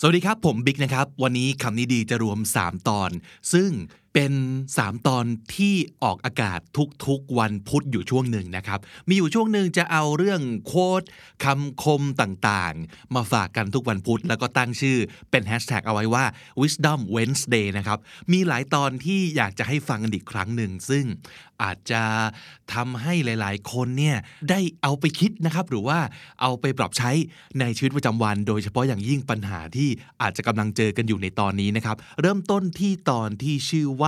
สวัสดีครับ ผมบิ๊กนะครับ วันนี้คำนี้ดีจะรวม 3 ตอน ซึ่ง เป็น 3 ตอนที่ออกอากาศทุกๆวันพุธอยู่ช่วงหนึ่งนะครับ มีอยู่ช่วงหนึ่งจะเอาเรื่องโค้ดคำคมต่างๆ มาฝากกันทุกวันพุธแล้วก็ตั้งชื่อเป็นแฮชแท็กเอาไว้ว่า wisdom Wednesday นะครับ มีหลายตอนที่อยากจะให้ฟังกันอีกครั้งหนึ่ง ซึ่งอาจจะทำให้หลายๆ คนเนี่ยได้เอาไปคิดนะครับ หรือว่าเอาไปปรับใช้ในชีวิตประจำวัน โดยเฉพาะอย่างยิ่งปัญหาที่อาจจะกำลังเจอกันอยู่ในตอนนี้นะครับ เริ่มต้นที่ตอนที่ชื่อว่า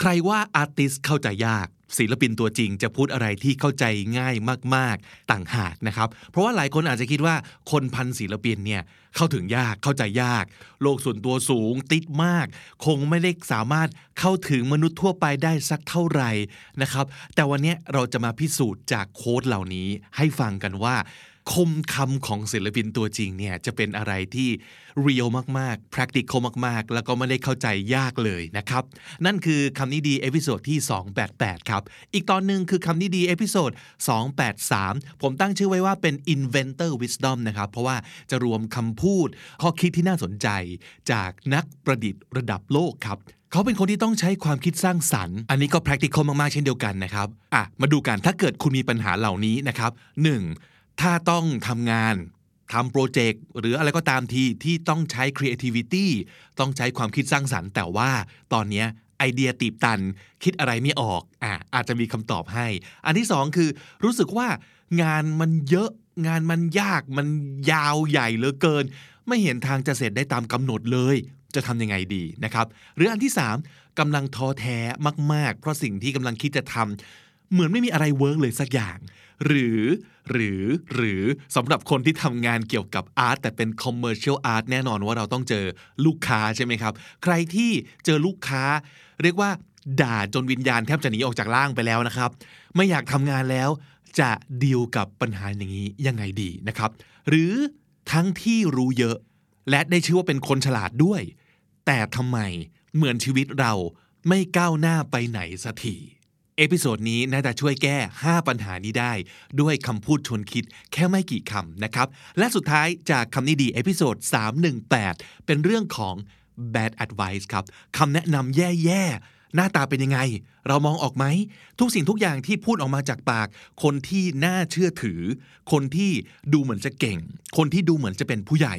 ใครว่าอาร์ติสเข้าใจยาก ศิลปินตัวจริงจะพูดอะไรที่เข้าใจง่ายมาก ๆ ต่างหากนะครับ เพราะว่าหลายคนอาจจะคิดว่าคนพันศิลปินเนี่ยเข้าถึงยากเข้าใจยาก โลกส่วนตัวสูงติดมาก คงไม่ได้สามารถเข้าถึงมนุษย์ทั่วไปได้สักเท่าไหร่นะครับ แต่วันนี้เราจะมาพิสูจน์จาก quote เหล่านี้ให้ฟังกันว่า คมคำของศิลปินตัวจริงเนี่ยจะเป็นอะไรที่ real มากๆ practical มากๆ แล้วก็ไม่ได้เข้าใจยากเลยนะครับ นั่นคือคำนี้ดี episode ที่ 288 ครับ อีกตอนหนึ่งคือคำนี้ดี episode 283 ผมตั้งชื่อไว้ว่าเป็น inventor wisdom นะครับ เพราะว่าจะรวมคำพูดข้อคิดที่น่าสนใจ จากนักประดิษฐ์ระดับโลกครับเขาเป็นคนที่ต้องใช้ความคิดสร้างสรรค์ อันนี้ก็ practical มาก ๆ เช่นเดียวกันนะครับ อะ มาดูกัน ถ้าเกิดคุณมีปัญหาเหล่านี้นะครับ 1. ถ้าต้องทำงานทำโปรเจกต์หรืออะไรก็ตามทีที่ต้องใช้ creativity ต้องใช้ความคิดสร้างสรรค์ แต่ว่าตอนนี้ไอเดียตีบตันคิดอะไรไม่ออกอะอาจจะมีคำตอบให้ อันที่สองคือ รู้สึกว่างานมันเยอะงานมันยากมันยาวใหญ่เหลือเกิน ไม่เห็นทางจะเสร็จได้ตามกำหนดเลย จะทำยังไงดีนะครับ หรืออันที่3กำลังท้อแท้มาก ๆ เพราะสิ่งที่กำลังคิดจะทำ เหมือนไม่มีอะไร work เลยสักอย่าง หรือหรือหรือสำหรับคนที่ทำงานเกี่ยวกับ art แต่เป็น commercial art แน่นอนว่าเราต้องเจอลูกค้าใช่ไหมครับ ใครที่เจอลูกค้า เรียกว่า ด่าจนวิญญาณแทบจะหนีออกจากร่างไปแล้วนะครับ ไม่อยากทำงานแล้วจะดีลกับปัญหาอย่างนี้ยังไงดีนะครับ หรือทั้งที่รู้เยอะ และได้ชื่อว่าเป็นคนฉลาดด้วย แต่ทำไมเหมือนชีวิตเราไม่ก้าวหน้าไปไหนสักที episode นี้น่าจะช่วยแก้ 5 ปัญหานี้ได้ ด้วยคำพูดชวนคิดแค่ไม่กี่คำนะครับ และสุดท้ายจากคำนี้ดี episode 318 เป็นเรื่องของ bad advice ครับคำแนะนำแย่ๆ หน้าตาเป็นยังไง เรามองออกไหม ทุกสิ่งทุกอย่างที่พูดออกมาจากปาก คนที่น่าเชื่อถือ คนที่ดูเหมือนจะเก่ง คนที่ดูเหมือนจะเป็นผู้ใหญ่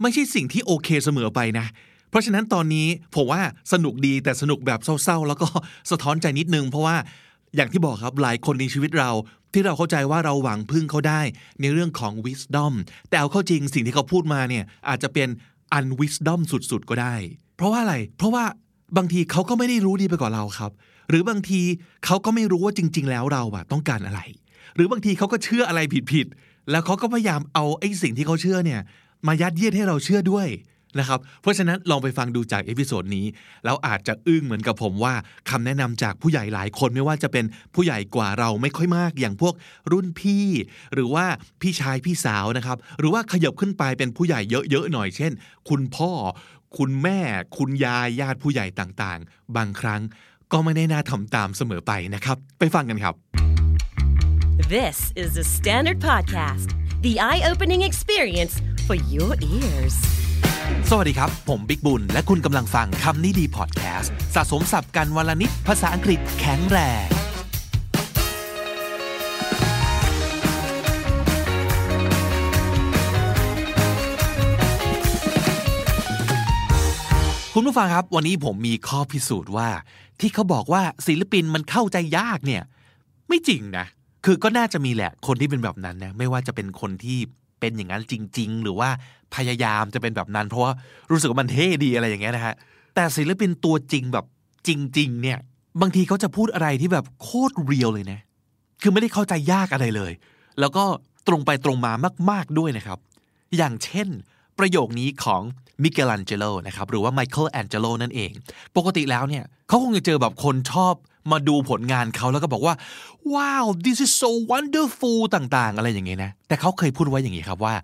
ไม่ใช่สิ่งที่โอเคเสมอไปนะ เพราะฉะนั้นตอนนี้ผมว่าสนุกดีแต่สนุกแบบเศร้าๆ แล้วก็สะท้อนใจนิดนึง เพราะว่าอย่างที่บอกครับหลายคนในชีวิตเรา ที่เราเข้าใจว่าเราหวังพึ่งเขาได้ในเรื่องของ wisdom แต่เอาเข้าจริงสิ่งที่เขาพูดมาเนี่ยอาจจะเป็น unwisdom สุดๆ ก็ได้ เพราะว่าอะไร เพราะว่าบางทีเขาก็ไม่ได้รู้ดีไปกว่าเราครับ หรือบางทีเขาก็ไม่รู้ว่าจริง ๆ แล้วเราอะต้องการอะไร หรือบางทีเขาก็เชื่ออะไรผิดๆแล้วเขาก็พยายามเอาไอ้สิ่งที่เขาเชื่อเนี่ยมายัดเยียดให้เราเชื่อด้วย นะครับ เพราะฉะนั้นลองไปฟังดูจากเอพิโซดนี้ แล้วอาจจะอึ้งเหมือนกับผมว่าคำแนะนำจากผู้ใหญ่หลายคนไม่ว่าจะเป็นผู้ใหญ่กว่าเราไม่ค่อยมาก อย่างพวกรุ่นพี่ หรือว่าพี่ชายพี่สาวนะครับ หรือว่าขยับขึ้นไปเป็นผู้ใหญ่เยอะๆหน่อยเช่น คุณพ่อ คุณแม่ คุณยายญาติผู้ใหญ่ต่างๆ บางครั้งก็ไม่ได้น่าทำตามเสมอไปนะครับ ไปฟังกันครับ This is the Standard Podcast, the eye opening experience for your ears. สวัสดีครับ ผมบิ๊กบุญ และคุณกำลังฟังคำนี้ดีพอดแคสต์สะสมสับกันวันละนิดภาษาอังกฤษแข็งแรง คุณผู้ฟังครับ วันนี้ผมมีข้อพิสูจน์ว่า ที่เขาบอกว่าศิลปินมันเข้าใจยากเนี่ย ไม่จริงนะ คือก็น่าจะมีแหละคนที่เป็นแบบนั้นนะ ไม่ว่าจะเป็นคนที่ เป็นอย่างนั้นจริง ๆ หรือว่าพยายามจะเป็นแบบนั้น เพราะว่ารู้สึกว่ามันเท่ดีอะไรอย่างเงี้ยนะฮะแต่ศิลปินตัวจริงแบบจริง ๆ เนี่ย บางทีเขาจะพูดอะไรที่แบบโคตรเรียลเลยนะคือไม่ได้เข้าใจยากอะไรเลย แล้วก็ตรงไปตรงมามากๆด้วยนะครับ อย่างเช่น ประโยคนี้ของมิเกลันเจโลนะครับหรือว่าไมเคิลแอนเจโลนั่นเอง ปกติแล้วเนี่ยเขาคงจะเจอแบบคนชอบ มาดูผลงานเขาแล้วก็บอกว่า ว้าว this is so wonderful ต่างๆ อะไรอย่างเงี้ยนะ แต่เขาเคยพูดไว้อย่างนี้ครับว่า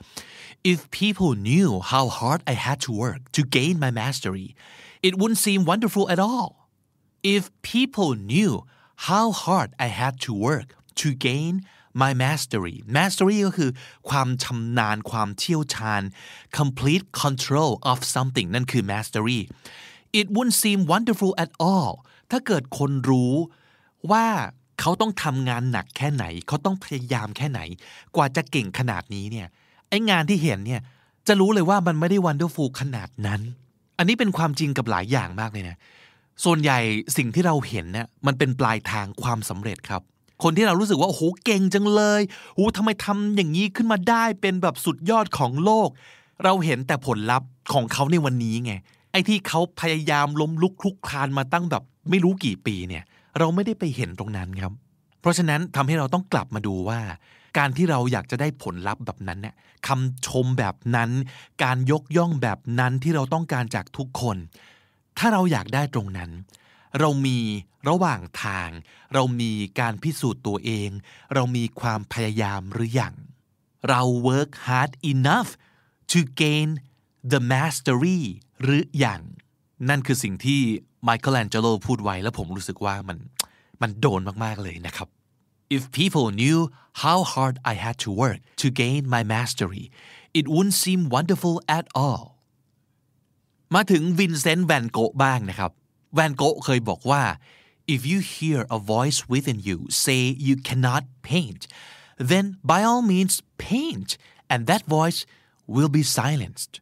if people knew how hard I had to work to gain my mastery it wouldn't seem wonderful at all if people knew how hard I had to work to gain my mastery mastery ก็คือความชำนาญความเชี่ยวชาญ complete control of something นั่นคือ mastery it wouldn't seem wonderful at all ถ้าเกิดคนรู้ว่าเขาต้องทำงานหนักแค่ไหน เขาต้องพยายามแค่ไหน กว่าจะเก่งขนาดนี้เนี่ยไองานที่เห็นเนี่ยจะรู้เลยว่ามันไม่ได้ wonderful ขนาดนั้น อันนี้เป็นความจริงกับหลายอย่างมากเลยนะ ส่วนใหญ่สิ่งที่เราเห็นเนี่ยมันเป็นปลายทางความสำเร็จครับ คนที่เรารู้สึกว่าโอ้โหเก่งจังเลยโอ้ทำไมทำอย่างนี้ขึ้นมาได้เป็นแบบสุดยอดของโลก เราเห็นแต่ผลลัพธ์ของเขาในวันนี้ไง ไอ้ที่เขาพยายามล้มลุกคลุกคลานมาตั้งแบบไม่รู้กี่ปีเนี่ย เราไม่ได้ไปเห็นตรงนั้นครับ เพราะฉะนั้นทำให้เราต้องกลับมาดูว่า การที่เราอยากจะได้ผลลัพธ์แบบนั้นเนี่ยคำชมแบบนั้น การยกย่องแบบนั้นที่เราต้องการจากทุกคน ถ้าเราอยากได้ตรงนั้น เรามีระหว่างทาง เรามีการพิสูจน์ตัวเอง เรามีความพยายามหรืออยังเรา work hard enough to gain the mastery หรืออยังนั่นคือสิ่งที่ไมเคิลแอนเจโลพูดไว้แล้วผมรู้สึกว่ามันมันโดนมาก ๆ เลยนะครับ If people knew how hard I had to work to gain my mastery it wouldn't seem wonderful at all มาถึงวินเซนต์แวนโกะบ้างนะครับแวนโกะเคยบอกว่า if you hear a voice within you say you cannot paint then by all means paint and that voice will be silenced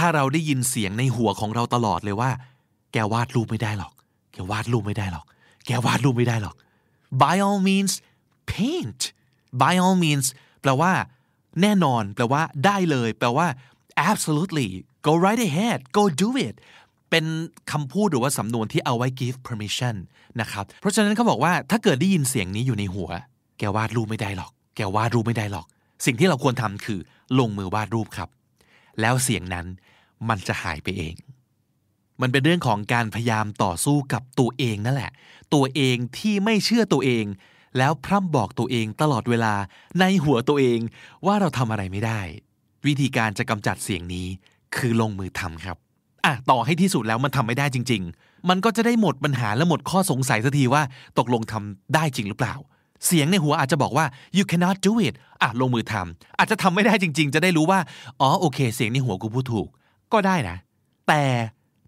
ถ้าเราได้ยินเสียงในหัวของเราตลอดเลยว่า แกวาดรูปไม่ได้หรอก แกวาดรูปไม่ได้หรอก แกวาดรูปไม่ได้หรอก by all means paint by all means แปลว่า แน่นอน แปลว่า ได้เลย แปลว่า absolutely go right ahead go do it เป็นคำพูดหรือว่าสำนวนที่เอาไว้ give permission นะครับ เพราะฉะนั้นเขาบอกว่าถ้าเกิดได้ยินเสียงนี้อยู่ในหัว แกวาดรูปไม่ได้หรอก แกวาดรูปไม่ได้หรอก สิ่งที่เราควรทำคือ ลงมือวาดรูปครับ แล้วเสียงนั้น มันจะหายไปเอง มันเป็นเรื่องของการพยายามต่อสู้กับตัวเองนั่นแหละ ตัวเองที่ไม่เชื่อตัวเอง แล้วพร่ำบอกตัวเองตลอดเวลาในหัวตัวเองว่าเราทำอะไรไม่ได้ วิธีการจะกำจัดเสียงนี้คือลงมือทำครับอะต่อให้ที่สุดแล้วมันทำไม่ได้จริง ๆ มันก็จะได้หมดปัญหาและหมดข้อสงสัยสักทีว่าตกลงทำได้จริงหรือเปล่าเสียงในหัวอาจจะบอกว่า you cannot do it อะลงมือทำอาจจะทำไม่ได้จริง ๆ จะได้รู้ว่า อ๋อโอเค เสียงในหัวกูพูดถูก ก็ได้นะ แต่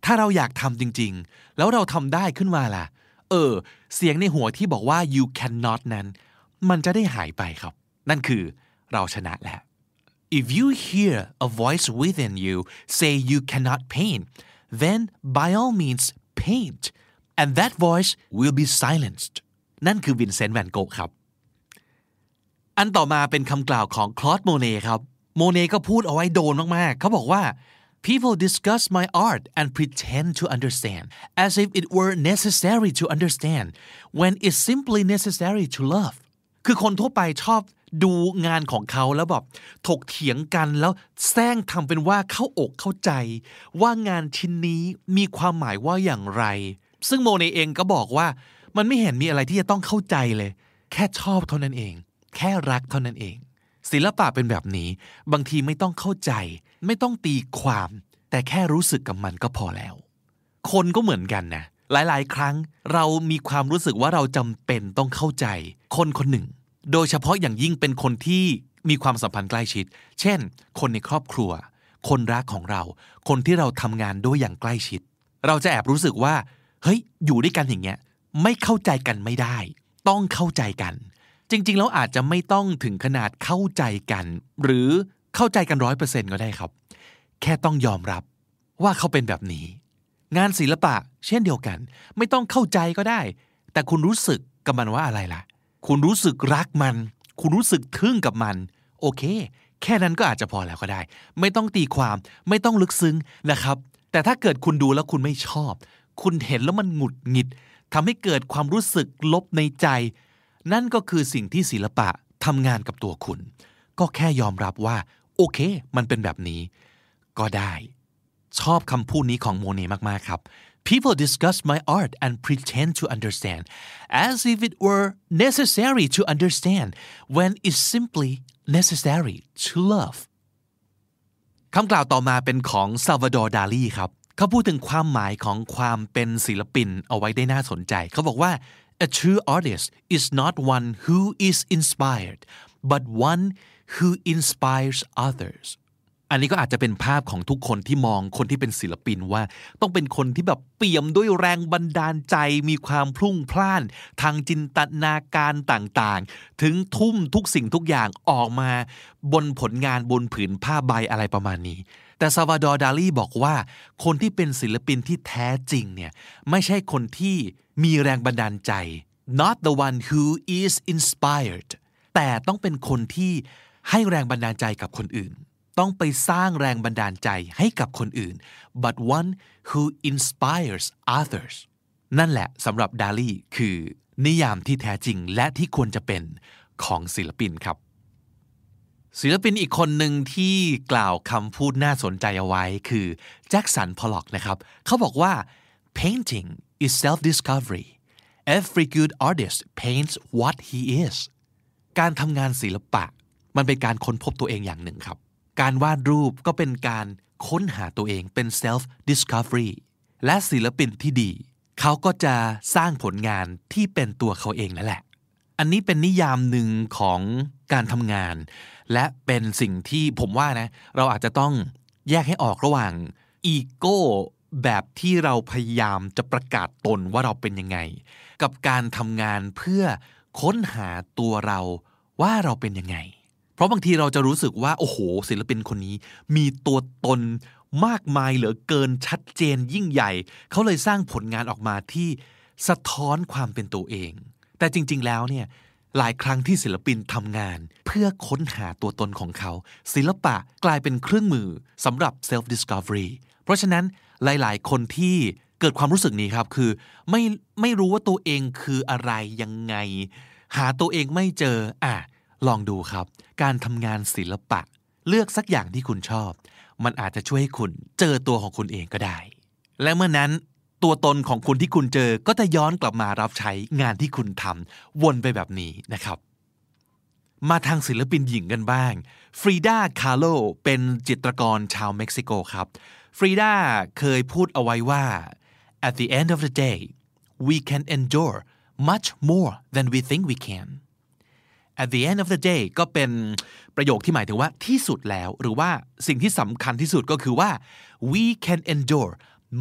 ถ้าเราอยากทำจริง ๆ แล้วเราทำได้ขึ้นมาล่ะ เออ เสียงในหัวที่บอกว่า you cannot นั้น มันจะได้หายไปครับ นั่นคือเราชนะแล้ว If you hear a voice within you say you cannot paint then by all means paint and that voice will be silenced นั่นคือวินเซนต์แวนโก๊ะครับ อันต่อมาเป็นคำกล่าวของโคลดโมเน่ครับ โมเน่ก็พูดเอาไว้โดนมากๆ เขาบอกว่า people discuss my art and pretend to understand as if it were necessary to understand when it's simply necessary to love คือคนทั่วไปชอบดูงานของเขาแล้วแบบถกเถียงกันแล้วแสร้งทำเป็นว่าเข้าอกเข้าใจ ว่างานชิ้นนี้มีความหมายว่าอย่างไร ซึ่งโมเนเองก็บอกว่า มันไม่เห็นมีอะไรที่จะต้องเข้าใจเลย แค่ชอบเท่านั้นเอง แค่รักเท่านั้นเอง ศิลปะเป็นแบบนี้ บางทีไม่ต้องเข้าใจ ไม่ต้องตีความ แต่แค่รู้สึกกับมันก็พอแล้ว คนก็เหมือนกันนะหลาย ๆ ครั้งเรามีความรู้สึกว่าเราจำเป็นต้องเข้าใจ คนคนหนึ่ง โดยเฉพาะอย่างยิ่งเป็นคนที่มีความสัมพันธ์ใกล้ชิด เช่น คนในครอบครัว คนรักของเรา คนที่เราทำงานด้วยอย่างใกล้ชิด เราจะแอบรู้สึกว่า เฮ้ย อยู่ด้วยกันอย่างเงี้ย ไม่เข้าใจกันไม่ได้ ต้องเข้าใจกัน จริง ๆ แล้วอาจจะไม่ต้องถึงขนาดเข้าใจกัน หรือ เข้าใจกันร้อยเปอร์เซ็นต์ก็ได้ครับ แค่ต้องยอมรับว่าเขาเป็นแบบนี้ งานศิลปะเช่นเดียวกัน ไม่ต้องเข้าใจก็ได้ แต่คุณรู้สึกกับมันว่าอะไรล่ะ คุณรู้สึกรักมัน คุณรู้สึกทึ่งกับมัน โอเค แค่นั้นก็อาจจะพอแล้วก็ได้ ไม่ต้องตีความไม่ต้องลึกซึ้งนะครับ แต่ถ้าเกิดคุณดูแล้วคุณไม่ชอบ คุณเห็นแล้วมันหงุดหงิดทำให้เกิดความรู้สึกลบในใจ นั่นก็คือสิ่งที่ศิลปะทำงานกับตัวคุณ ก็แค่ยอมรับว่า โอเค มันเป็นแบบนี้ ก็ได้ ชอบคำพูดนี้ของโมเน่มาก ๆ ครับ People discuss my art and pretend to understand as if it were necessary to understand when it's simply necessary to love คำกล่าวต่อมาเป็นของซาว a ดอร์ดาลีครับ เขาพูดถึงความหมายของความเป็นศิลปินเอาไว้ได้น่าสนใจ เขาบอกว่า a true artist is not one who is inspired but one who inspires others อันนี้ก็อาจจะเป็นภาพของทุกคนที่มองคนที่เป็นศิลปินว่า ต้องเป็นคนที่แบบเปี่ยมด้วยแรงบันดาลใจมีความพลุ่งพล่าน ทางจินตนาการต่างๆ ถึงทุ่มทุกสิ่งทุกอย่างออกมา บนผลงานบนผืนผ้าใบอะไรประมาณนี้ แต่ซาวาดอร์ดาลีบอกว่า คนที่เป็นศิลปินที่แท้จริงเนี่ยไม่ใช่คนที่มีแรงบันดาลใจ not the one who is inspired แต่ต้องเป็นคนที่ ให้แรงบันดาลใจกับคนอื่น ต้องไปสร้างแรงบันดาลใจให้กับคนอื่น but one who inspires others นั่นแหละสำหรับดาลี่คือนิยามที่แท้จริงและที่ควรจะเป็นของศิลปินครับ ศิลปินอีกคนหนึ่งที่กล่าวคำพูดน่าสนใจเอาไว้คือแจ็คสันพอลล็อกนะครับ เขาบอกว่า painting is self-discovery every good artist paints what he is การทำงานศิลปะ มันเป็นการค้นพบตัวเองอย่างหนึ่งครับ การวาดรูปก็เป็นการค้นหาตัวเองเป็น self discovery และศิลปินที่ดี เขาก็จะสร้างผลงานที่เป็นตัวเขาเองนั่นแหละ อันนี้เป็นนิยามหนึ่งของการทำงาน และเป็นสิ่งที่ผมว่านะ เราอาจจะต้องแยกให้ออกระหว่างอีโก้แบบที่เราพยายามจะประกาศตนว่าเราเป็นยังไง กับการทำงานเพื่อค้นหาตัวเราว่าเราเป็นยังไง เพราะบางทีเราจะรู้สึกว่า โอ้โห ศิลปินคนนี้ มีตัวตนมากมายเหลือเกินชัดเจนยิ่งใหญ่ เขาเลยสร้างผลงานออกมาที่สะท้อนความเป็นตัวเอง แต่จริง ๆ แล้วเนี่ยหลายครั้งที่ศิลปินทำงาน เพื่อค้นหาตัวตนของเขา ศิลปะกลายเป็นเครื่องมือสำหรับ self discovery เพราะฉะนั้นหลาย ๆ คนที่เกิดความรู้สึกนี้ครับคือไม่ไม่รู้ว่าตัวเองคืออะไรยังไง หาตัวเองไม่เจออะ ลองดูครับ การทำงานศิลปะ เลือกสักอย่างที่คุณชอบ มันอาจจะช่วยให้คุณเจอตัวของคุณเองก็ได้ และเมื่อนั้นตัวตนของคุณที่คุณเจอก็จะย้อนกลับมารับใช้งานที่คุณทำวนไปแบบนี้นะครับ มาทางศิลปินหญิงกันบ้างฟรีดาคาร์โลเป็นจิตรกรชาวเม็กซิโกครับฟรีดาเคยพูดเอาไว้ว่า at the end of the day we can endure much more than we think we can at the end of the day ก็เป็นประโยคที่หมายถึงว่าที่สุดแล้ว หรือว่าสิ่งที่สำคัญที่สุดก็คือว่า we can endure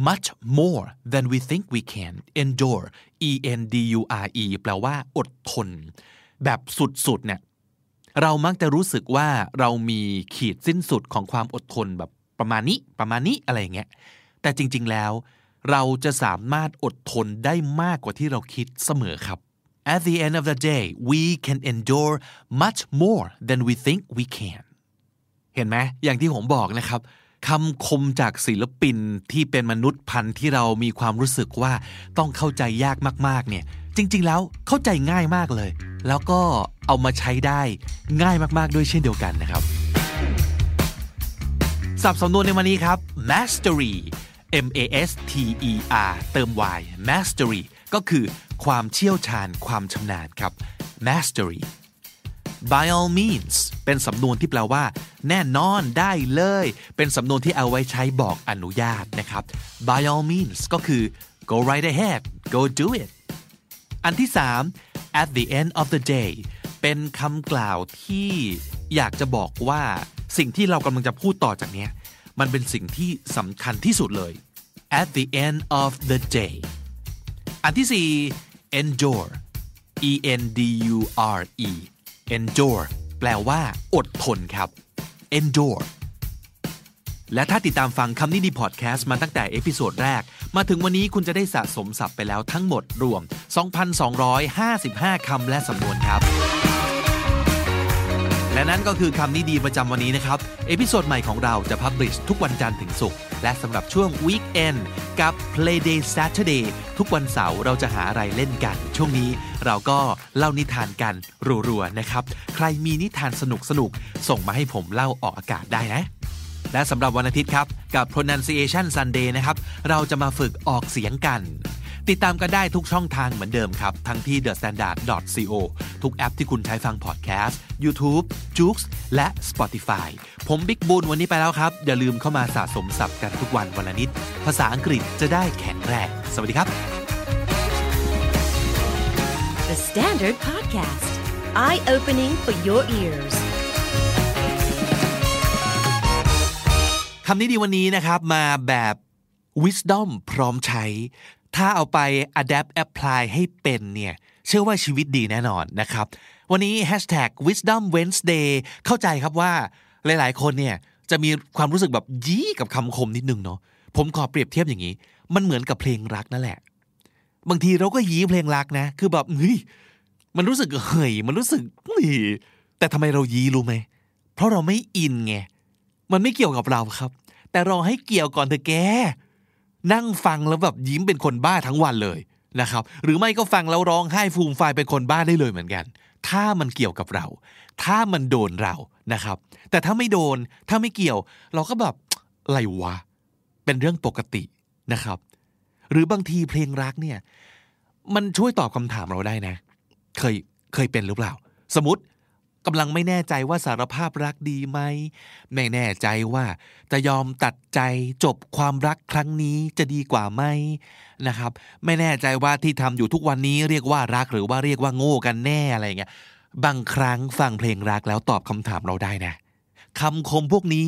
much more than we think we can endure e n d u r e แปลว่าอดทน แบบสุดๆเนี่ยเรามักจะรู้สึกว่าเรามีขีดสิ้นสุดของความอดทนแบบประมาณนี้ประมาณนี้อะไรอย่างเงี้ยแต่จริงๆแล้ว เราจะสามารถอดทนได้มากกว่าที่เราคิดเสมอครับ At the end of the day we can endure much more than we think we can เห็นไหมอย่างที่ผมบอกนะครับคำคมจากศิลปินที่เป็นมนุษย์พันธุ์ที่เรามีความรู้สึกว่าต้องเข้าใจยากมากๆเนี่ยจริง ๆ แล้วเข้าใจง่ายมากเลย แล้วก็เอามาใช้ได้ง่ายมากๆด้วยเช่นเดียวกันนะครับสับสำนวนในวันนี้ครับ mastery M A S T E R เติม y mastery ก็คือ ความเชี่ยวชาญความชำนาญครับ mastery by all means เป็นสำนวนที่แปลว่า แน่นอนได้เลย เป็นสำนวนที่เอาไว้ใช้บอกอนุญาตนะครับ by all means ก็คือ go right ahead go do it อันที่3 at the end of the day เป็นคำกล่าวที่อยากจะบอกว่าสิ่งที่เรากำลังจะพูดต่อจากนี้มันเป็นสิ่งที่สำคัญที่สุดเลย at the end of the day อันที่4 endure e n d u r e endure แปลว่า อดทนครับ endure และถ้าติดตามฟังคำนี้ดีพอดแคสต์มาตั้งแต่ episode แรก มาถึงวันนี้คุณจะได้สะสมศัพท์ไปแล้วทั้งหมดรวม 2,255 คำและสำนวนครับ และนั่นก็คือคำนี้ดีประจำวันนี้นะครับ episode ใหม่ของเราจะ publish ทุกวันจันทร์ถึงศุกร์ และสำหรับช่วง Weekend กับ Playday Saturday ทุกวันเสาร์เราจะหาอะไรเล่นกัน ช่วงนี้เราก็เล่านิทานกันรัวๆนะครับ ใครมีนิทานสนุกๆ ส่งมาให้ผมเล่าออกอากาศได้นะ และสำหรับวันอาทิตย์ครับ กับ pronunciation Sunday นะครับ เราจะมาฝึกออกเสียงกัน ติดตามกันได้ทุกช่องทางเหมือนเดิมครับ ทั้งที่ the standard co ทุกแอปที่คุณใช้ฟังพอดแคสต์ YouTube j o o x และ Spotify ผมบิ๊กบูลวันนี้ไปแล้วครับ อย่าลืมเข้ามาสะสมศัพท์กันทุกวันวันละนิด ภาษาอังกฤษจะได้แข็งแรง สวัสดีครับ The Standard Podcast, eye opening for your ears. คำนี้ดีวันนี้นะครับมาแบบ wisdom พร้อมใช้ ถ้าเอาไป adapt apply ให้เป็นเนี่ย เชื่อว่าชีวิตดีแน่นอนนะครับ วันนี้ hashtag wisdom wednesday เข้าใจครับว่าหลายๆ คนเนี่ยจะมีความรู้สึกแบบยี่กับคำคมนิดนึงเนาะ ผมขอเปรียบเทียบอย่างนี้ มันเหมือนกับเพลงรักนั่นแหละ บางทีเราก็ยี้เพลงรักนะ คือแบบเฮ้ย มันรู้สึกเฮ้ยมันรู้สึกเฮ้ยแต่ทำไมเรายี้รู้ไหม เพราะเราไม่อินไง มันไม่เกี่ยวกับเราครับ แต่เรอให้เกี่ยวก่อนเถอะแก นั่งฟังแล้วแบบยิ้มเป็นคนบ้าทั้งวันเลยนะครับหรือไม่ก็ฟังแล้วร้องไห้ฟูมฟายเป็นคนบ้าได้เลยเหมือนกัน ถ้ามันเกี่ยวกับเรา ถ้ามันโดนเรานะครับ แต่ถ้าไม่โดนถ้าไม่เกี่ยว เราก็แบบอะไรวะเป็นเรื่องปกตินะครับ หรือบางทีเพลงรักเนี่ยมันช่วยตอบคำถามเราได้นะ เคยเคยเป็นหรือเปล่า สมมติ กำลังไม่แน่ใจว่าสารภาพรักดีไหม ไม่แน่ใจว่าจะยอมตัดใจจบความรักครั้งนี้จะดีกว่าไหมนะครับ ไม่แน่ใจว่าที่ทำอยู่ทุกวันนี้เรียกว่ารักหรือว่าเรียกว่าโง่กันแน่อะไรเงี้ย บางครั้งฟังเพลงรักแล้วตอบคำถามเราได้นะคำคมพวกนี้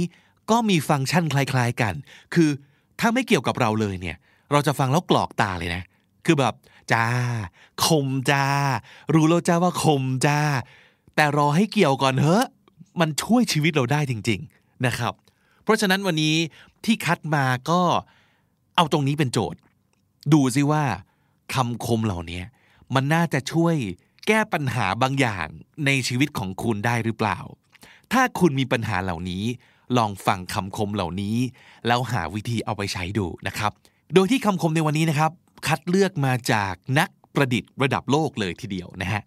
ก็มีฟังก์ชันคล้าย ๆกัน คือถ้าไม่เกี่ยวกับเราเลยเนี่ย เราจะฟังแล้วกรอกตาเลยนะ คือแบบจ้า คมจ้า รู้แล้วจ้าว่าคมจ้า แต่รอให้เกี่ยวก่อนเถอะมันช่วยชีวิตเราได้จริง ๆนะครับ เพราะฉะนั้นวันนี้ที่คัดมาก็เอาตรงนี้เป็นโจทย์ ดูซิว่าคำคมเหล่านี้มันน่าจะช่วยแก้ปัญหาบางอย่างในชีวิตของคุณได้หรือเปล่า ถ้าคุณมีปัญหาเหล่านี้ ลองฟังคำคมเหล่านี้ แล้วหาวิธีเอาไปใช้ดูนะครับ โดยที่คำคมในวันนี้นะครับ คัดเลือกมาจากนักประดิษฐ์ระดับโลกเลยทีเดียวนะฮะ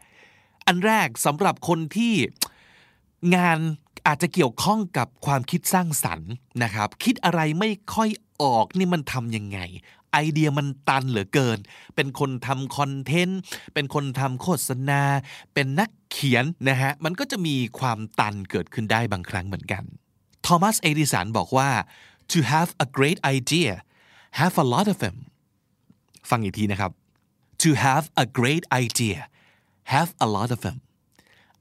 อันแรกสำหรับคนที่งานอาจจะเกี่ยวข้องกับความคิดสร้างสรรค์นะครับ คิดอะไรไม่ค่อยออกนี่มันทำยังไง ไอเดียมันตันเหลือเกิน เป็นคนทำคอนเทนต์ เป็นคนทำโฆษณา เป็นนักเขียนนะฮะ มันก็จะมีความตันเกิดขึ้นได้บางครั้งเหมือนกัน ทอมัส เอดิสันบอกว่า to have a great idea have a lot of them ฟังอีกทีนะครับ to have a great idea have a lot of them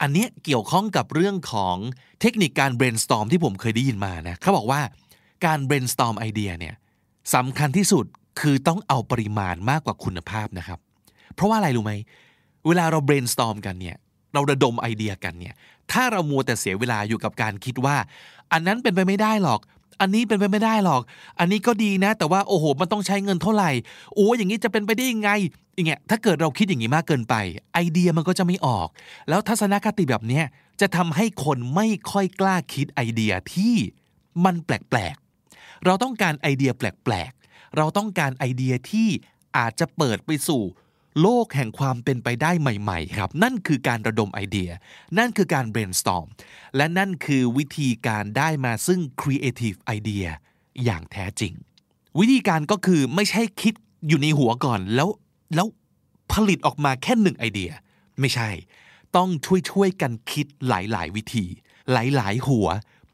อันนี้เกี่ยวข้องกับเรื่องของเทคนิคการ brainstorm ที่ผมเคยได้ยินมานะเขาบอกว่าการ brainstorm ไอเดียเนี่ยสำคัญที่สุดคือต้องเอาปริมาณมากกว่าคุณภาพนะครับ เพราะว่าอะไรรู้ไหม เวลาเรา brainstorm กันเนี่ยเราระดมไอเดียกันเนี่ยถ้าเรามัวแต่เสียเวลาอยู่กับการคิดว่า อันนั้นเป็นไปไม่ได้หรอก อันนี้เป็นไปไม่ได้หรอก อันนี้ก็ดีนะ แต่ว่าโอ้โหมันต้องใช้เงินเท่าไหร่โอ้อย่างนี้จะเป็นไปได้ยังไงอย่างเงี้ยถ้าเกิดเราคิดอย่างนี้มากเกินไป ไอเดียมันก็จะไม่ออก แล้วทัศนคติแบบเนี้ยจะทำให้คนไม่ค่อยกล้าคิดไอเดียที่มันแปลกๆเราต้องการไอเดียแปลกๆเราต้องการไอเดียที่อาจจะเปิดไปสู่ โลกแห่งความเป็นไปได้ใหม่ ๆ ครับ นั่นคือการระดมไอเดีย นั่นคือการ brainstorm และนั่นคือวิธีการได้มาซึ่ง creative idea อย่างแท้จริง วิธีการก็คือไม่ใช่คิดอยู่ในหัวก่อนแล้วแล้วผลิตออกมาแค่หนึ่งไอเดีย ไม่ใช่ ต้องช่วยๆกันคิดหลายๆ วิธี หลายๆ หัว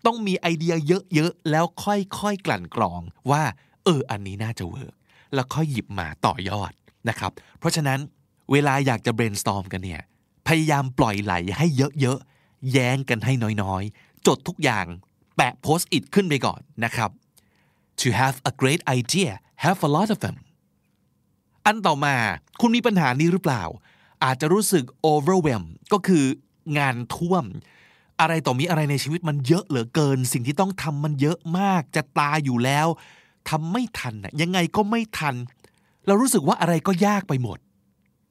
ต้องมีไอเดียเยอะๆ แล้วค่อยๆ กลั่นกรองว่า เออ อันนี้น่าจะ work แล้วค่อยหยิบมาต่อยอด นะครับ เพราะฉะนั้นเวลาอยากจะ brainstorm กันเนี่ย พยายามปล่อยไหลให้เยอะๆ แย้งกันให้น้อยๆ จดทุกอย่าง แปะโพสต์อิทขึ้นไปก่อนนะครับ to have a great idea have a lot of them อันต่อมาคุณมีปัญหานี้หรือเปล่า อาจจะรู้สึก overwhelm ก็คืองานท่วม อะไรต่อมีอะไรในชีวิตมันเยอะเหลือเกิน สิ่งที่ต้องทำมันเยอะมากจะตาอยู่แล้วทำไม่ทันนะยังไงก็ไม่ทัน เรารู้สึกว่าอะไรก็ยากไปหมด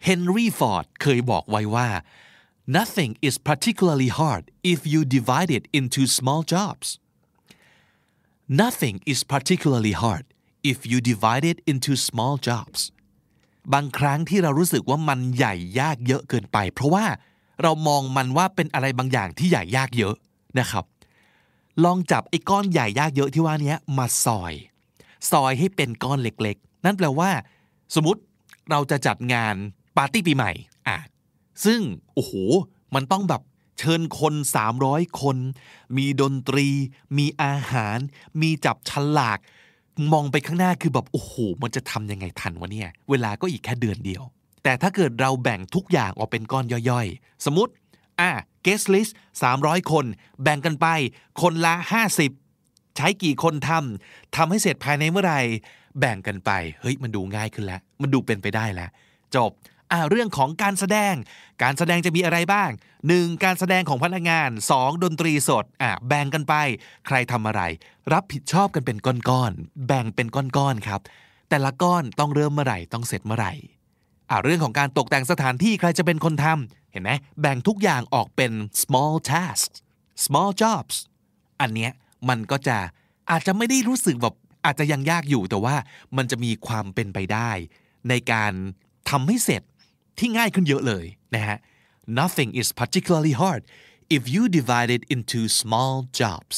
เฮนรี่ฟอร์ดเคยบอกไว้ว่า nothing is particularly hard if you divide it into small jobs nothing is particularly hard if you divide it into small jobs บางครั้งที่เรารู้สึกว่ามันใหญ่ยากเยอะเกินไป เพราะว่าเรามองมันว่าเป็นอะไรบางอย่างที่ใหญ่ยากเยอะนะครับ ลองจับไอ้ก้อนใหญ่ยากเยอะที่ว่านี้มาซอย ซอยให้เป็นก้อนเล็กๆ นั่นแปลว่า สมมติเราจะจัดงานปาร์ตี้ปีใหม่อะซึ่งโอ้โหมันต้องแบบเชิญคน 300 คน มีดนตรี มีอาหาร มีจับฉลาก มองไปข้างหน้าคือแบบโอ้โห มันจะทำยังไงทันวะเนี่ย เวลาก็อีกแค่เดือนเดียว แต่ถ้าเกิดเราแบ่งทุกอย่างออกเป็นก้อนย่อยๆ สมมติ อะ guest list 300 คน แบ่งกันไป คนละ 50 ใช้กี่คนทำทำให้เสร็จภายในเมื่อไหร่ แบ่งกันไปเฮ้ยมันดูง่ายขึ้นแล้ว มันดูเป็นไปได้แล้ว จบอ่าเรื่องของการแสดง การแสดงจะมีอะไรบ้าง 1. การแสดงของพนักงาน 2. ดนตรีสดอ่าแบ่งกันไป ใครทำอะไร รับผิดชอบกันเป็นก้อนๆแบ่งเป็นก้อนๆครับ แต่ละก้อนต้องเริ่มเมื่อไหร่ต้องเสร็จเมื่อไหร่อ่าเรื่องของการตกแต่งสถานที่ใครจะเป็นคนทำเห็นไหมแบ่งทุกอย่างออกเป็น small tasks small jobs อันเนี้ยมันก็จะอาจจะไม่ได้รู้สึกแบบ อาจจะยังยากอยู่แต่ว่ามันจะมีความเป็นไปได้ ในการทำให้เสร็จที่ง่ายขึ้นเยอะเลยนะฮะ nothing is particularly hard if you divide it into small jobs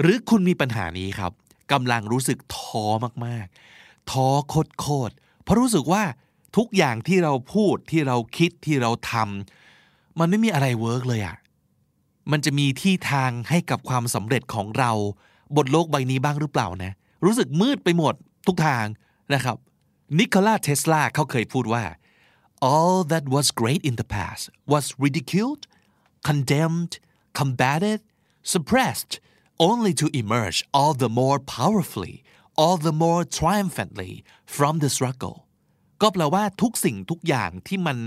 หรือคุณมีปัญหานี้ครับกำลังรู้สึกท้อมากๆ ท้อโคตรๆเพราะรู้สึกว่าทุกอย่างที่เราพูดที่เราคิดที่เราทำมันไม่มีอะไร work เลยอะมันจะมีที่ทางให้กับความสำเร็จของเรา บนโลกใบนี้บ้างหรือเปล่านะ รู้สึกมืดไปหมดทุกทางนะครับนิโคลาเทสลาเขาเคยพูดว่า all that was great in the past was ridiculed condemned combated suppressed only to emerge all the more powerfully all the more triumphantly from the struggle ก็แปลว่าทุกสิ่งทุกอย่างที่มัน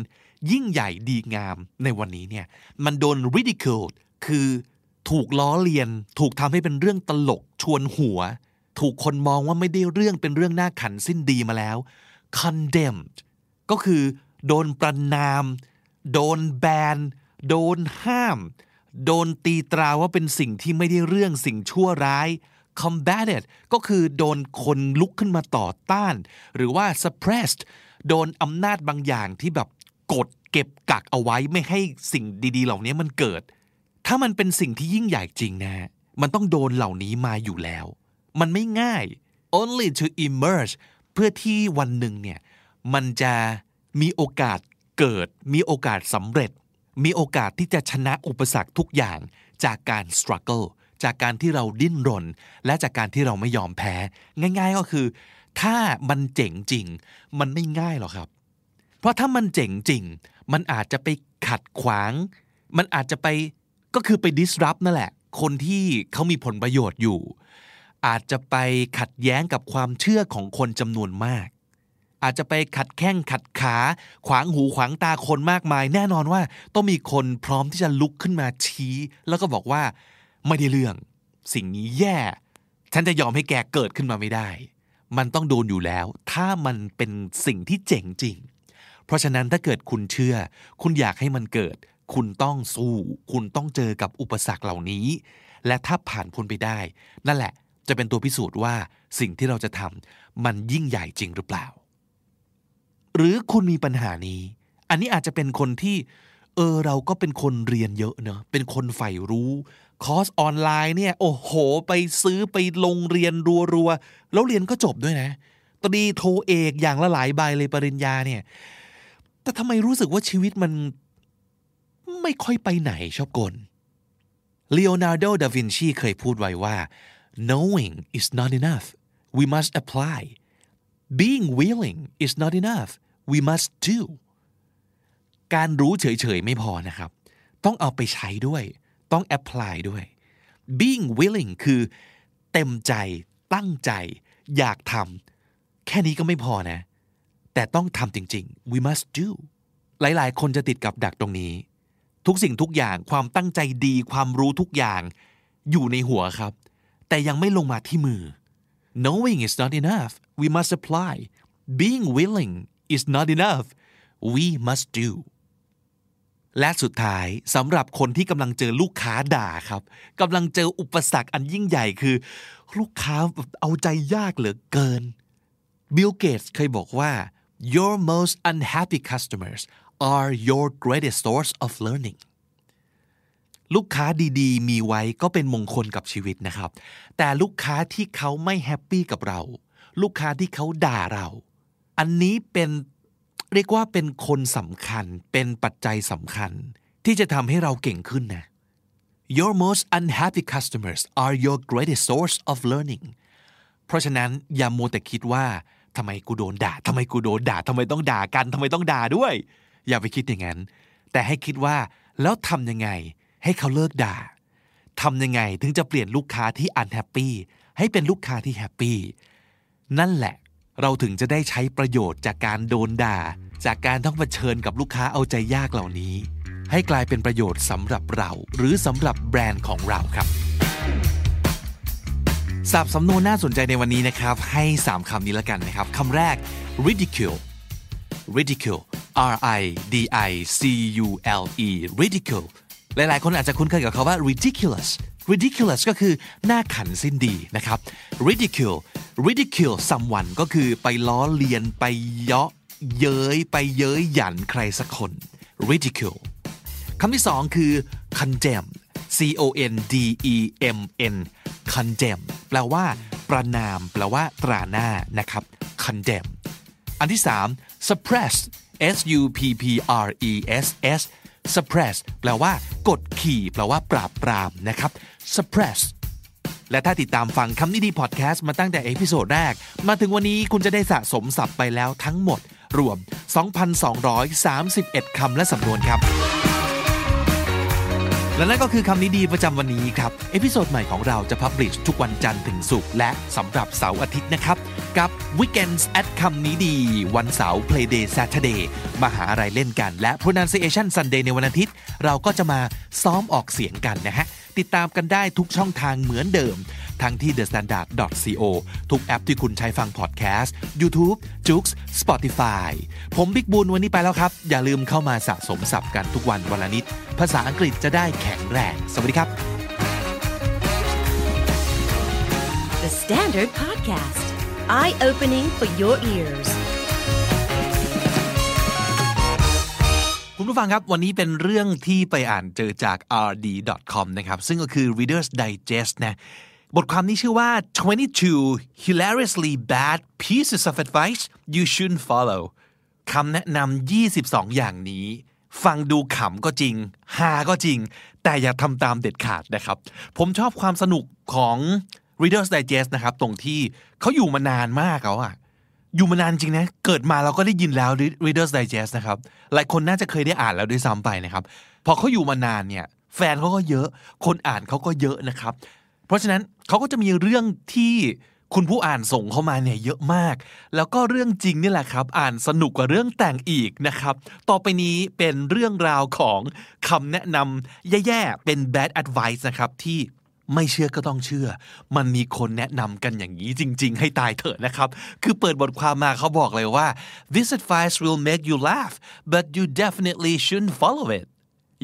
ยิ่งใหญ่ดีงามในวันนี้เนี่ยมันโดน ridiculed คือ ถูกล้อเลียน ถูกทำให้เป็นเรื่องตลกชวนหัว ถูกคนมองว่าไม่ได้เรื่องเป็นเรื่องน่าขันสิ้นดีมาแล้ว condemned ก็คือโดนประนาม โดนแบน โดนห้าม โดนตีตราว่าเป็นสิ่งที่ไม่ได้เรื่องสิ่งชั่วร้าย combated ก็คือโดนคนลุกขึ้นมาต่อต้าน หรือว่า suppressed โดนอำนาจบางอย่างที่แบบกดเก็บกักเอาไว้ไม่ให้สิ่งดี ๆ เหล่านี้มันเกิด ถ้ามันเป็นสิ่งที่ยิ่งใหญ่จริงนะ มันต้องโดนเหล่านี้มาอยู่แล้ว มันไม่ง่าย only to emerge เพื่อที่วันหนึ่งเนี่ย มันจะมีโอกาสเกิด มีโอกาสสำเร็จ มีโอกาสที่จะชนะอุปสรรคทุกอย่างจากการ struggle จากการที่เราดิ้นรน และจากการที่เราไม่ยอมแพ้ ง่าย ๆก็คือ ถ้ามันเจ๋งจริง มันไม่ง่ายหรอกครับ เพราะถ้ามันเจ๋งจริง มันอาจจะไปขัดขวาง มันอาจจะไป ก็คือไป disrupt นั่นแหละ คนที่เขามีผลประโยชน์อยู่ อาจจะไปขัดแย้งกับความเชื่อของคนจำนวนมาก อาจจะไปขัดแข้งขัดขา ขวางหูขวางตาคนมากมาย แน่นอนว่าต้องมีคนพร้อมที่จะลุกขึ้นมาชี้ แล้วก็บอกว่าไม่ได้เรื่อง สิ่งนี้แย่ ฉันจะยอมให้แกเกิดขึ้นมาไม่ได้ มันต้องโดนอยู่แล้ว ถ้ามันเป็นสิ่งที่เจ๋งจริง เพราะฉะนั้นถ้าเกิดคุณเชื่อ คุณอยากให้มันเกิด คุณต้องสู้ คุณต้องเจอกับอุปสรรคเหล่านี้ และถ้าผ่านพ้นไปได้ นั่นแหละจะเป็นตัวพิสูจน์ว่าสิ่งที่เราจะทำมันยิ่งใหญ่จริงหรือเปล่า หรือคุณมีปัญหานี้ อันนี้อาจจะเป็นคนที่ เออเราก็เป็นคนเรียนเยอะเนอะเป็นคนใฝ่รู้ คอร์สออนไลน์เนี่ย โอ้โห ไปซื้อไปลงเรียนรัวๆ แล้วเรียนก็จบด้วยนะตรีโทเอกอย่างละหลายใบเลยปริญญาเนี่ย แต่ทำไมรู้สึกว่าชีวิตมัน ไม่ค่อยไปไหนชอบกล Leonardo da Vinci เคยพูดไว้ว่า knowing is not enough we must apply being willing is not enough we must do การรู้เฉยๆไม่พอนะครับ ต้องเอาไปใช้ด้วย ต้อง apply ด้วย being willing คือเต็มใจ ตั้งใจ อยากทำแค่นี้ก็ไม่พอนะ แต่ต้องทำจริง ๆ we must do หลายๆ คนจะติดกับดักตรงนี้ ทุกสิ่งทุกอย่างความตั้งใจดีความรู้ทุกอย่างอยู่ในหัวครับ แต่ยังไม่ลงมาที่มือ knowing is not enough we must apply being willing is not enough we must do และสุดท้ายสำหรับคนที่กำลังเจอลูกค้าด่าครับกำลังเจออุปสรรคอันยิ่งใหญ่คือ ลูกค้าเอาใจยากเหลือเกินบิลเกตส์เคยบอกว่า your most unhappy customers are your greatest source of learning ลูกค้าดีๆ มีไว้ก็เป็นมงคลกับชีวิตนะครับ แต่ลูกค้าที่เขาไม่แฮปปี้กับเรา ลูกค้าที่เขาด่าเรา อันนี้เป็นเรียกว่าเป็นคนสำคัญ เป็นปัจจัยสำคัญ ที่จะทำให้เราเก่งขึ้นนะ Your most unhappy customers are your greatest source of learning เพราะฉะนั้นอย่าโมแต่คิดว่าทำไมกูโดนด่าทำไมกูโดนด่าทำไมต้องด่ากันทำไมต้องด่าด้วย อย่าไปคิดอย่างนั้น แต่ให้คิดว่าแล้วทำยังไงให้เขาเลิกด่าทำยังไงถึงจะเปลี่ยนลูกค้าที่อันแฮปปี้ให้เป็นลูกค้าที่แฮปปี้นั่นแหละ เราถึงจะได้ใช้ประโยชน์จากการโดนด่า จากการต้องเผชิญกับลูกค้าเอาใจยากเหล่านี้ ให้กลายเป็นประโยชน์สำหรับเรา หรือสำหรับแบรนด์ของเราครับสับสำนวนน่าสนใจในวันนี้นะครับ ให้ 3คำนี้ละกันนะครับคำแรก ridicule ridicule R I D I C U L E ridicule หลาย ๆ คนอาจจะคุ้นเคยกับคาว่า ridiculous ridiculous ก็คือหน้าขันสิ้นดีนะครับ ridicule ridicule someone ก็คือไปล้อเลียนไปเยาะเย้ยไปเย้ยหยันใครสักคน ridicule คำที่สองคือ condemn C O N D E M N condemn แปลว่า ประนาม แปลว่า ตราหน้านะครับ condemn อันที่สาม suppress S U P P R E S S suppress แปลว่ากดขี่แปลว่าปราบปรามนะครับ suppress และถ้าติดตามฟังคำนี้ดีพอดแคสต์มาตั้งแต่เอพิโซดแรก มาถึงวันนี้คุณจะได้สะสมศัพท์ไปแล้วทั้งหมด รวม 2,231 คำและสำนวนครับ และนั่นก็คือคำนี้ดีประจำวันนี้ครับ episode ใหม่ของเราจะ publish ทุกวันจันทร์ถึงศุกร์และสำหรับเสาร์อาทิตย์นะครับ กับ Weekends at คำนี้ดี วันเสาร์ Playday Saturday มาหาอะไรเล่นกันและ Pronunciation Sunday ในวันอาทิตย์ เราก็จะมาซ้อมออกเสียงกันนะฮะ ติดตามกันได้ทุกช่องทางเหมือนเดิม ทั้งที่ thestandard.co ทุกแอปที่คุณใช้ฟังพอดแคสต์ YouTube, j o o x Spotify ผมบิ๊กบุญวันนี้ไปแล้วครับ อย่าลืมเข้ามาสะสมศัพท์กันทุกวันวันละนิด ภาษาอังกฤษจะได้แข็งแรง สวัสดีครับ The Standard Podcast, eye opening for your ears. คุณผู้ฟังครับ วันนี้เป็นเรื่องที่ไปอ่านเจอจาก rd.com นะครับ ซึ่งก็คือ Reader's Digest นะ บทความนี้ชื่อว่า 22 hilariously bad pieces of advice you shouldn't follow คำแนะนำ 22 อย่างนี้ ฟังดูขำก็จริงฮาก็จริง แต่อย่าทำตามเด็ดขาดนะครับ ผมชอบความสนุกของ Reader's Digest นะครับ ตรงที่เขาอยู่มานานมากเขาอะอยู่มานานจริงนะ เกิดมาเราก็ได้ยินแล้ว Reader's Digest นะครับ หลายคนน่าจะเคยได้อ่านแล้วด้วยซ้ำไปนะครับ พอเขาอยู่มานานเนี่ย แฟนเขาก็เยอะ คนอ่านเขาก็เยอะนะครับ เพราะฉะนั้นเขาก็จะมีเรื่องที่คุณผู้อ่านส่งเข้ามาเนี่ยเยอะมาก แล้วก็เรื่องจริงนี่แหละครับ อ่านสนุกกว่าเรื่องแต่งอีกนะครับ ต่อไปนี้เป็นเรื่องราวของคำแนะนำแย่ๆ เป็น bad advice นะครับที่ไม่เชื่อก็ต้องเชื่อ มันมีคนแนะนำกันอย่างนี้จริง ๆ ให้ตายเถอะนะครับ คือเปิดบทความมาเขาบอกเลยว่า this advice will make you laugh but you definitely shouldn't follow it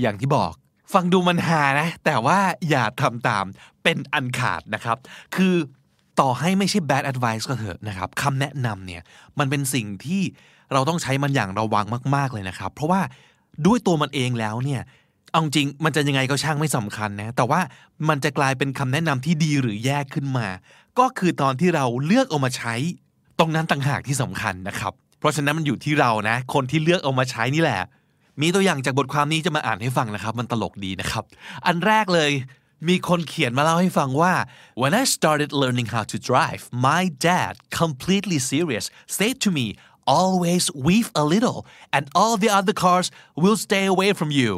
อย่างที่บอก ฟังดูมันหานะ แต่ว่าอย่าทำตามเป็นอันขาดนะครับ คือต่อให้ไม่ใช่ bad advice ก็เถอะนะครับคำแนะนำเนี่ยมันเป็นสิ่งที่เราต้องใช้มันอย่างระวังมาก ๆเลยนะครับ เพราะว่าด้วยตัวมันเองแล้วเนี่ยเอาจริงมันจะยังไงก็ช่างไม่สำคัญนะแต่ว่ามันจะกลายเป็นคำแนะนำที่ดีหรือแย่ขึ้นมา ก็คือตอนที่เราเลือกเอามาใช้ ตรงนั้นต่างหากที่สำคัญนะครับ เพราะฉะนั้นมันอยู่ที่เรานะ คนที่เลือกเอามาใช้นี่แหละ มีตัวอย่างจากบทความนี้จะมาอ่านให้ฟังนะครับ มันตลกดีนะครับ อันแรกเลยมีคนเขียนมาเล่าให้ฟังว่า when I started learning how to drive my dad completely serious said to me always weave a little and all the other cars will stay away from you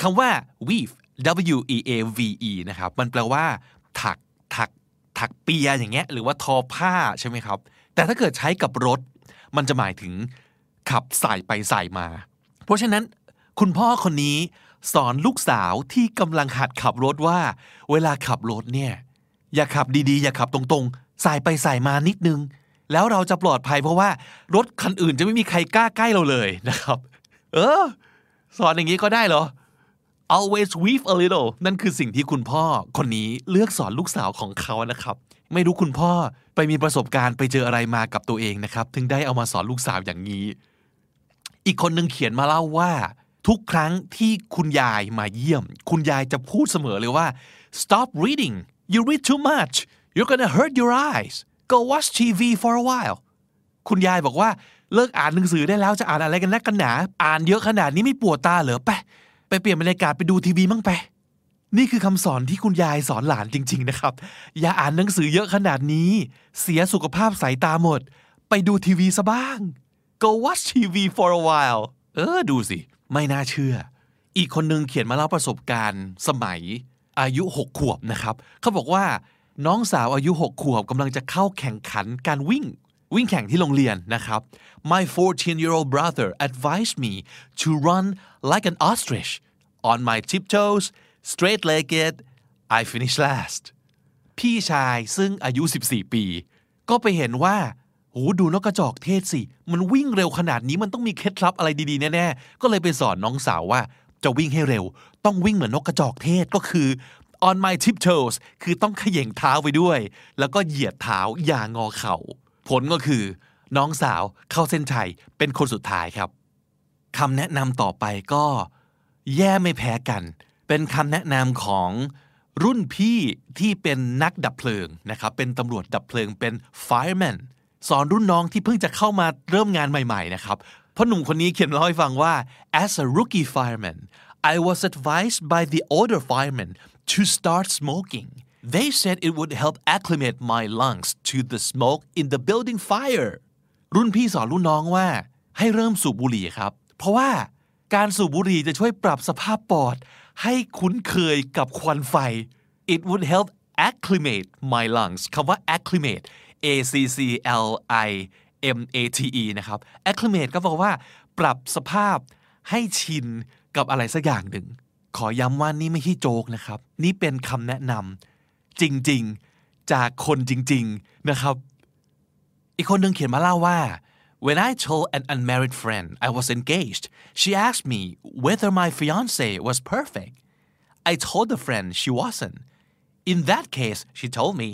คำว่า weave W E A V E นะครับ มันแปลว่า ถัก ถัก ถักเปียอย่างเงี้ย หรือว่าทอผ้าใช่ไหมครับ แต่ถ้าเกิดใช้กับรถ มันจะหมายถึงขับสายไปสายมา เพราะฉะนั้นคุณพ่อคนนี้สอนลูกสาวที่กำลังหัดขับรถว่า เวลาขับรถเนี่ย อย่าขับดีๆ อย่าขับตรงๆ สายไปสายมานิดนึง แล้วเราจะปลอดภัยเพราะว่ารถคันอื่นจะไม่มีใครกล้าใกล้เราเลยนะครับ เออ สอนอย่างนี้ก็ได้เหรอ always weave a little นั่นคือสิ่งที่คุณพ่อคนนี้เลือกสอนลูกสาวของเขานะครับ ไม่รู้คุณพ่อไปมีประสบการณ์ไปเจออะไรมากับตัวเองนะครับ ถึงได้เอามาสอนลูกสาวอย่างนี้ อีกคนหนึ่งเขียนมาเล่าว่า ทุกครั้งที่คุณยายมาเยี่ยม คุณยายจะพูดเสมอเลยว่า stop reading you read too much you're gonna hurt your eyes go watch TV for a while คุณยายบอกว่าเลิกอ่านหนังสือได้แล้วจะอ่านอะไรกันนักกันหนา อ่านเยอะขนาดนี้ไม่ปวดตาเหรอไปไปเปลี่ยนบรรยากาศไปดูทีวีมั่งไป นี่คือคำสอนที่คุณยายสอนหลานจริง ๆ นะครับ อย่าอ่านหนังสือเยอะขนาดนี้ เสียสุขภาพสายตาหมด ไปดูทีวีซะบ้าง go watch TV for a while เออดูสิ ไม่น่าเชื่อ อีกคนนึงเขียนมาเล่าประสบการณ์สมัยอายุ 6 ขวบนะครับ เขาบอกว่าน้องสาวอายุ 6 ขวบกำลังจะเข้าแข่งขันการวิ่ง วิ่งแข่งที่โรงเรียนนะครับ My 14-year-old brother advised me to run like an ostrich on my tiptoes straight-legged I finished last พี่ชายซึ่งอายุ 14 ปี ก็ไปเห็นว่า โหดูนกกระจอกเทศสิ มันวิ่งเร็วขนาดนี้มันต้องมีเคล็ดลับอะไรดีๆแน่ๆ ก็เลยไปสอนน้องสาวว่า จะวิ่งให้เร็ว ต้องวิ่งเหมือนนกกระจอกเทศก็คือ on my tiptoes คือต้องเขย่งเท้าไปด้วย แล้วก็เหยียดเท้าอย่างงอเข่า ผลก็คือ น้องสาวเข้าเส้นชัยเป็นคนสุดท้ายครับคำแนะนำต่อไปก็ แย่ไม่แพ้กัน เป็นคำแนะนำของรุ่นพี่ที่เป็นนักดับเพลิงนะครับ เป็นตำรวจดับเพลิงเป็น fireman สอนรุ่นน้องที่เพิ่งจะเข้ามาเริ่มงานใหม่ ๆ นะครับเพราะหนุ่มคนนี้เขียนเล่าให้ฟังว่า as a rookie fireman I was advised by the older firemen to start smoking they said it would help acclimate my lungs to the smoke in the building fire รุ่นพี่สอนรุ่นน้องว่า ให้เริ่มสูบบุหรี่ครับ เพราะว่าการสูบบุหรี่จะช่วยปรับสภาพปอด ให้คุ้นเคยกับควันไฟ it would help acclimate my lungs คำว่า acclimate a c c l i m a t e นะครับ acclimate ก็บอกว่า ปรับสภาพให้ชินกับอะไรสักอย่างหนึ่ง ขอย้ำว่านี่ไม่ใช่โจกนะครับ นี่เป็นคำแนะนำจริงๆ จากคนจริง ๆ นะครับ อีกคนหนึ่งเขียนมาเล่าว่า When I told an unmarried friend I was engaged she asked me whether my fiance was perfect I told the friend she wasn't in that case she told me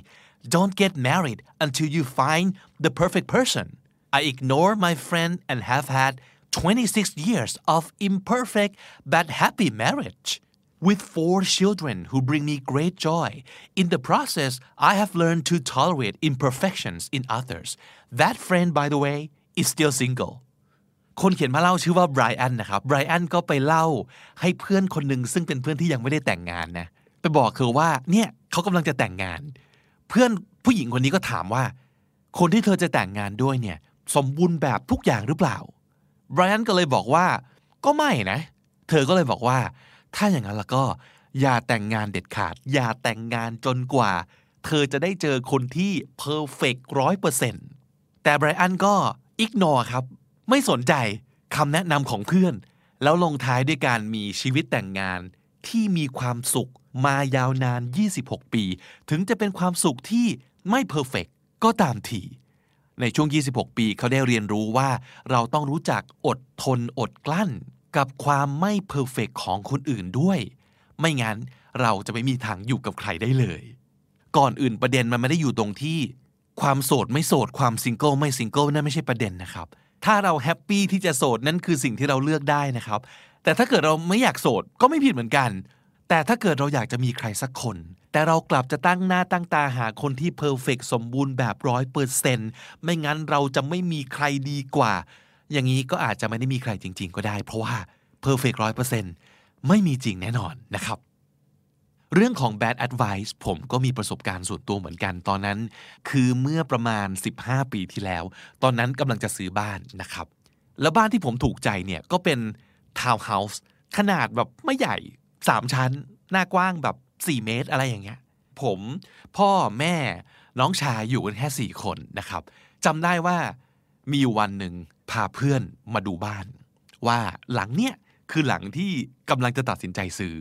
don't get married until you find the perfect person I ignored my friend and have had 26 years of imperfect but happy marriage with four children who bring me great joy. In the process, I have learned to tolerate imperfections in others. That friend, by the way, is still single. คนเขียนมาเล่าชื่อว่าไบรอันนะครับไบรอันก็ไปเล่าให้เพื่อนคนหนึ่งซึ่งเป็นเพื่อนที่ยังไม่ได้แต่งงานนะไปบอกคือว่าเนี่ยเขากำลังจะแต่งงาน เพื่อนผู้หญิงคนนี้ก็ถามว่า คนที่เธอจะแต่งงานด้วยเนี่ย สมบูรณ์แบบทุกอย่างหรือเปล่าไบรอันก็เลยบอกว่า ก็ไม่นะ เธอก็เลยบอกว่า ถ้าอย่างนั้นแล้วก็อย่าแต่งงานเด็ดขาด อย่าแต่งงานจนกว่า เธอจะได้เจอคนที่เพอร์เฟกร้อยเปอร์เซ็นต์แต่ไบรอันก็อิกนอครับ ไม่สนใจคำแนะนำของเพื่อน แล้วลงท้ายด้วยการมีชีวิตแต่งงานที่มีความสุข มายาวนาน 26 ปี ถึงจะเป็นความสุขที่ไม่ perfect ก็ตามทีในช่วง 26 ปีเขาได้เรียนรู้ว่าเราต้องรู้จักอดทนอดกลั้น กับความไม่ perfect ของคนอื่นด้วย ไม่งั้นเราจะไม่มีทางอยู่กับใครได้เลย ก่อนอื่นประเด็นมันไม่ได้อยู่ตรงที่ ความโสดไม่โสดความซิงเกิลไม่ซิงเกิลนั่นไม่ใช่ประเด็นนะครับ ถ้าเรา happy ที่จะโสดนั่นคือสิ่งที่เราเลือกได้นะครับ แต่ถ้าเกิดเราไม่อยากโสดก็ไม่ผิดเหมือนกัน แต่ถ้าเกิดเราอยากจะมีใครสักคน แต่เรากลับจะตั้งหน้าตั้งตาหาคนที่ perfect สมบูรณ์แบบร้อยเปอร์เซนต์ไม่งั้นเราจะไม่มีใครดีกว่า อย่างนี้ก็อาจจะไม่ได้มีใครจริง ๆ ก็ได้ เพราะว่า perfect ร้อยเปอร์เซนต์ไม่มีจริงแน่นอนนะครับ เรื่องของ bad advice ผมก็มีประสบการณ์ส่วนตัวเหมือนกันตอนนั้น คือเมื่อประมาณ 15 ปีที่แล้ว ตอนนั้นกำลังจะซื้อบ้านนะครับ แล้วบ้านที่ผมถูกใจเนี่ยก็เป็นทาวน์เฮาส์ขนาดแบบไม่ใหญ่ 3ชั้น หน้ากว้างแบบ4เมตรอะไรอย่างเงี้ย ผมพ่อแม่น้องชายอยู่กันแค่4คนนะครับจำได้ว่ามีวันหนึ่งพาเพื่อนมาดูบ้าน ว่าหลังเนี้ยคือหลังที่กำลังจะตัดสินใจซื้อ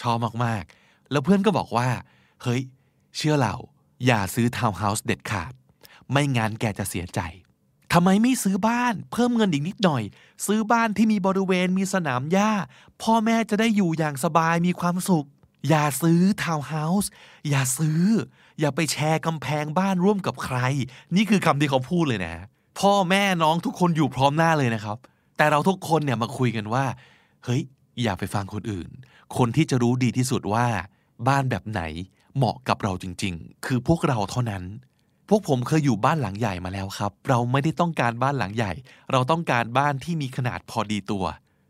ชอบมากๆ แล้วเพื่อนก็บอกว่า เฮ้ย เชื่อเรา อย่าซื้อทาวน์เฮาส์เด็ดขาด ไม่งั้นแกจะเสียใจ ทำไมไม่ซื้อบ้าน เพิ่มเงินอีกนิดหน่อย ซื้อบ้านที่มีบริเวณมีสนามหญ้า พ่อแม่จะได้อยู่อย่างสบายมีความสุข อย่าซื้อทาวน์เฮาส์อย่าซื้อ อย่าไปแชร์กำแพงบ้านร่วมกับใคร นี่คือคำที่เขาพูดเลยนะ พ่อแม่น้องทุกคนอยู่พร้อมหน้าเลยนะครับ แต่เราทุกคนเนี่ยมาคุยกันว่า เฮ้ย อย่าไปฟังคนอื่น คนที่จะรู้ดีที่สุดว่า บ้านแบบไหนเหมาะกับเราจริง ๆ คือพวกเราเท่านั้น พวกผมเคยอยู่บ้านหลังใหญ่มาแล้วครับ เราไม่ได้ต้องการบ้านหลังใหญ่ เราต้องการบ้านที่มีขนาดพอดีตัว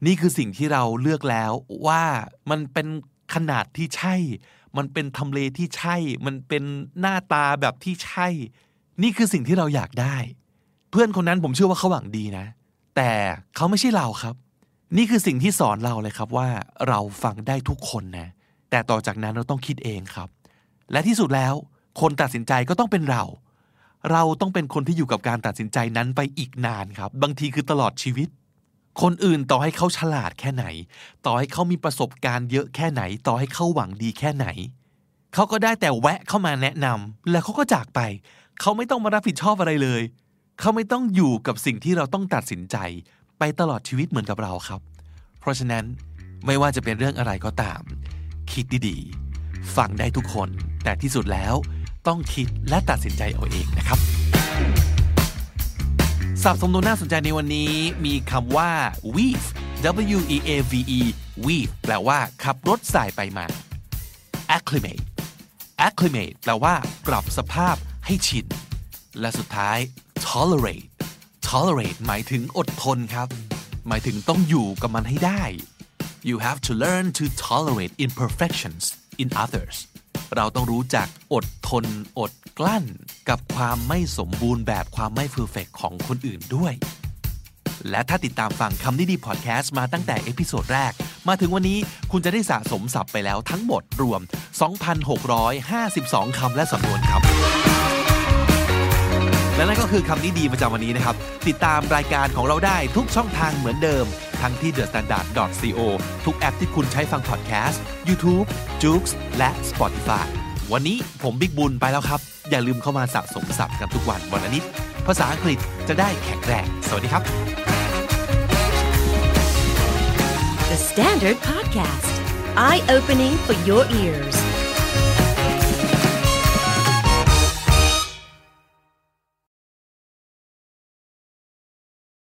นี่คือสิ่งที่เราเลือกแล้วว่ามันเป็นขนาดที่ใช่ มันเป็นทำเลที่ใช่ มันเป็นหน้าตาแบบที่ใช่ นี่คือสิ่งที่เราอยากได้ เพื่อนคนนั้นผมเชื่อว่าเขาหวังดีนะ แต่เขาไม่ใช่เราครับ นี่คือสิ่งที่สอนเราเลยครับว่าเราฟังได้ทุกคนนะ แต่ต่อจากนั้นเราต้องคิดเองครับ และที่สุดแล้ว คนตัดสินใจก็ต้องเป็นเรา เราต้องเป็นคนที่อยู่กับการตัดสินใจนั้นไปอีกนานครับ บางทีคือตลอดชีวิต คนอื่นต่อให้เขาฉลาดแค่ไหน ต่อให้เขามีประสบการณ์เยอะแค่ไหน ต่อให้เขาหวังดีแค่ไหน เขาก็ได้แต่แวะเข้ามาแนะนำแล้วเขาก็จากไป เขาไม่ต้องมารับผิดชอบอะไรเลย เขาไม่ต้องอยู่กับสิ่งที่เราต้องตัดสินใจ ไปตลอดชีวิตเหมือนกับเราครับ เพราะฉะนั้นไม่ว่าจะเป็นเรื่องอะไรก็ตาม คิดดีๆ ฟังได้ทุกคน แต่ที่สุดแล้ว ต้องคิดและตัดสินใจเอาเองนะครับศัพท์สมดุลน่าสนใจในวันนี้มีคำว่า weave w e a v e weave แปลว่า ขับรถสายไปมา acclimate acclimate แปลว่า ปรับสภาพให้ชิน และสุดท้าย tolerate tolerate หมายถึงอดทนครับ หมายถึงต้องอยู่กับมันให้ได้ you have to learn to tolerate imperfections in others เราต้องรู้จักอดทนอดกลั้น กับความไม่สมบูรณ์แบบความไม่ perfect ของคนอื่นด้วย และถ้าติดตามฟังคำนี้ดีพอดแคสต์มาตั้งแต่ episode แรก มาถึงวันนี้คุณจะได้สะสมศัพท์ไปแล้วทั้งหมดรวม 2,652 คำและสำนวนครับ และนั่นก็คือคำนี้ดีประจำวันนี้นะครับ ติดตามรายการของเราได้ทุกช่องทางเหมือนเดิม ทั้งที่ thestandard.co ทุกแอปที่คุณใช้ฟังพอดแคสต์ YouTube, j o o x และ Spotify วันนี้ผมบิ๊กบุญไปแล้วครับ อย่าลืมเข้ามาสะสมศัพท์กันทุกวันวันละนิด ภาษาอังกฤษจะได้แข็งแรง สวัสดีครับ The Standard Podcast, eye opening for your ears.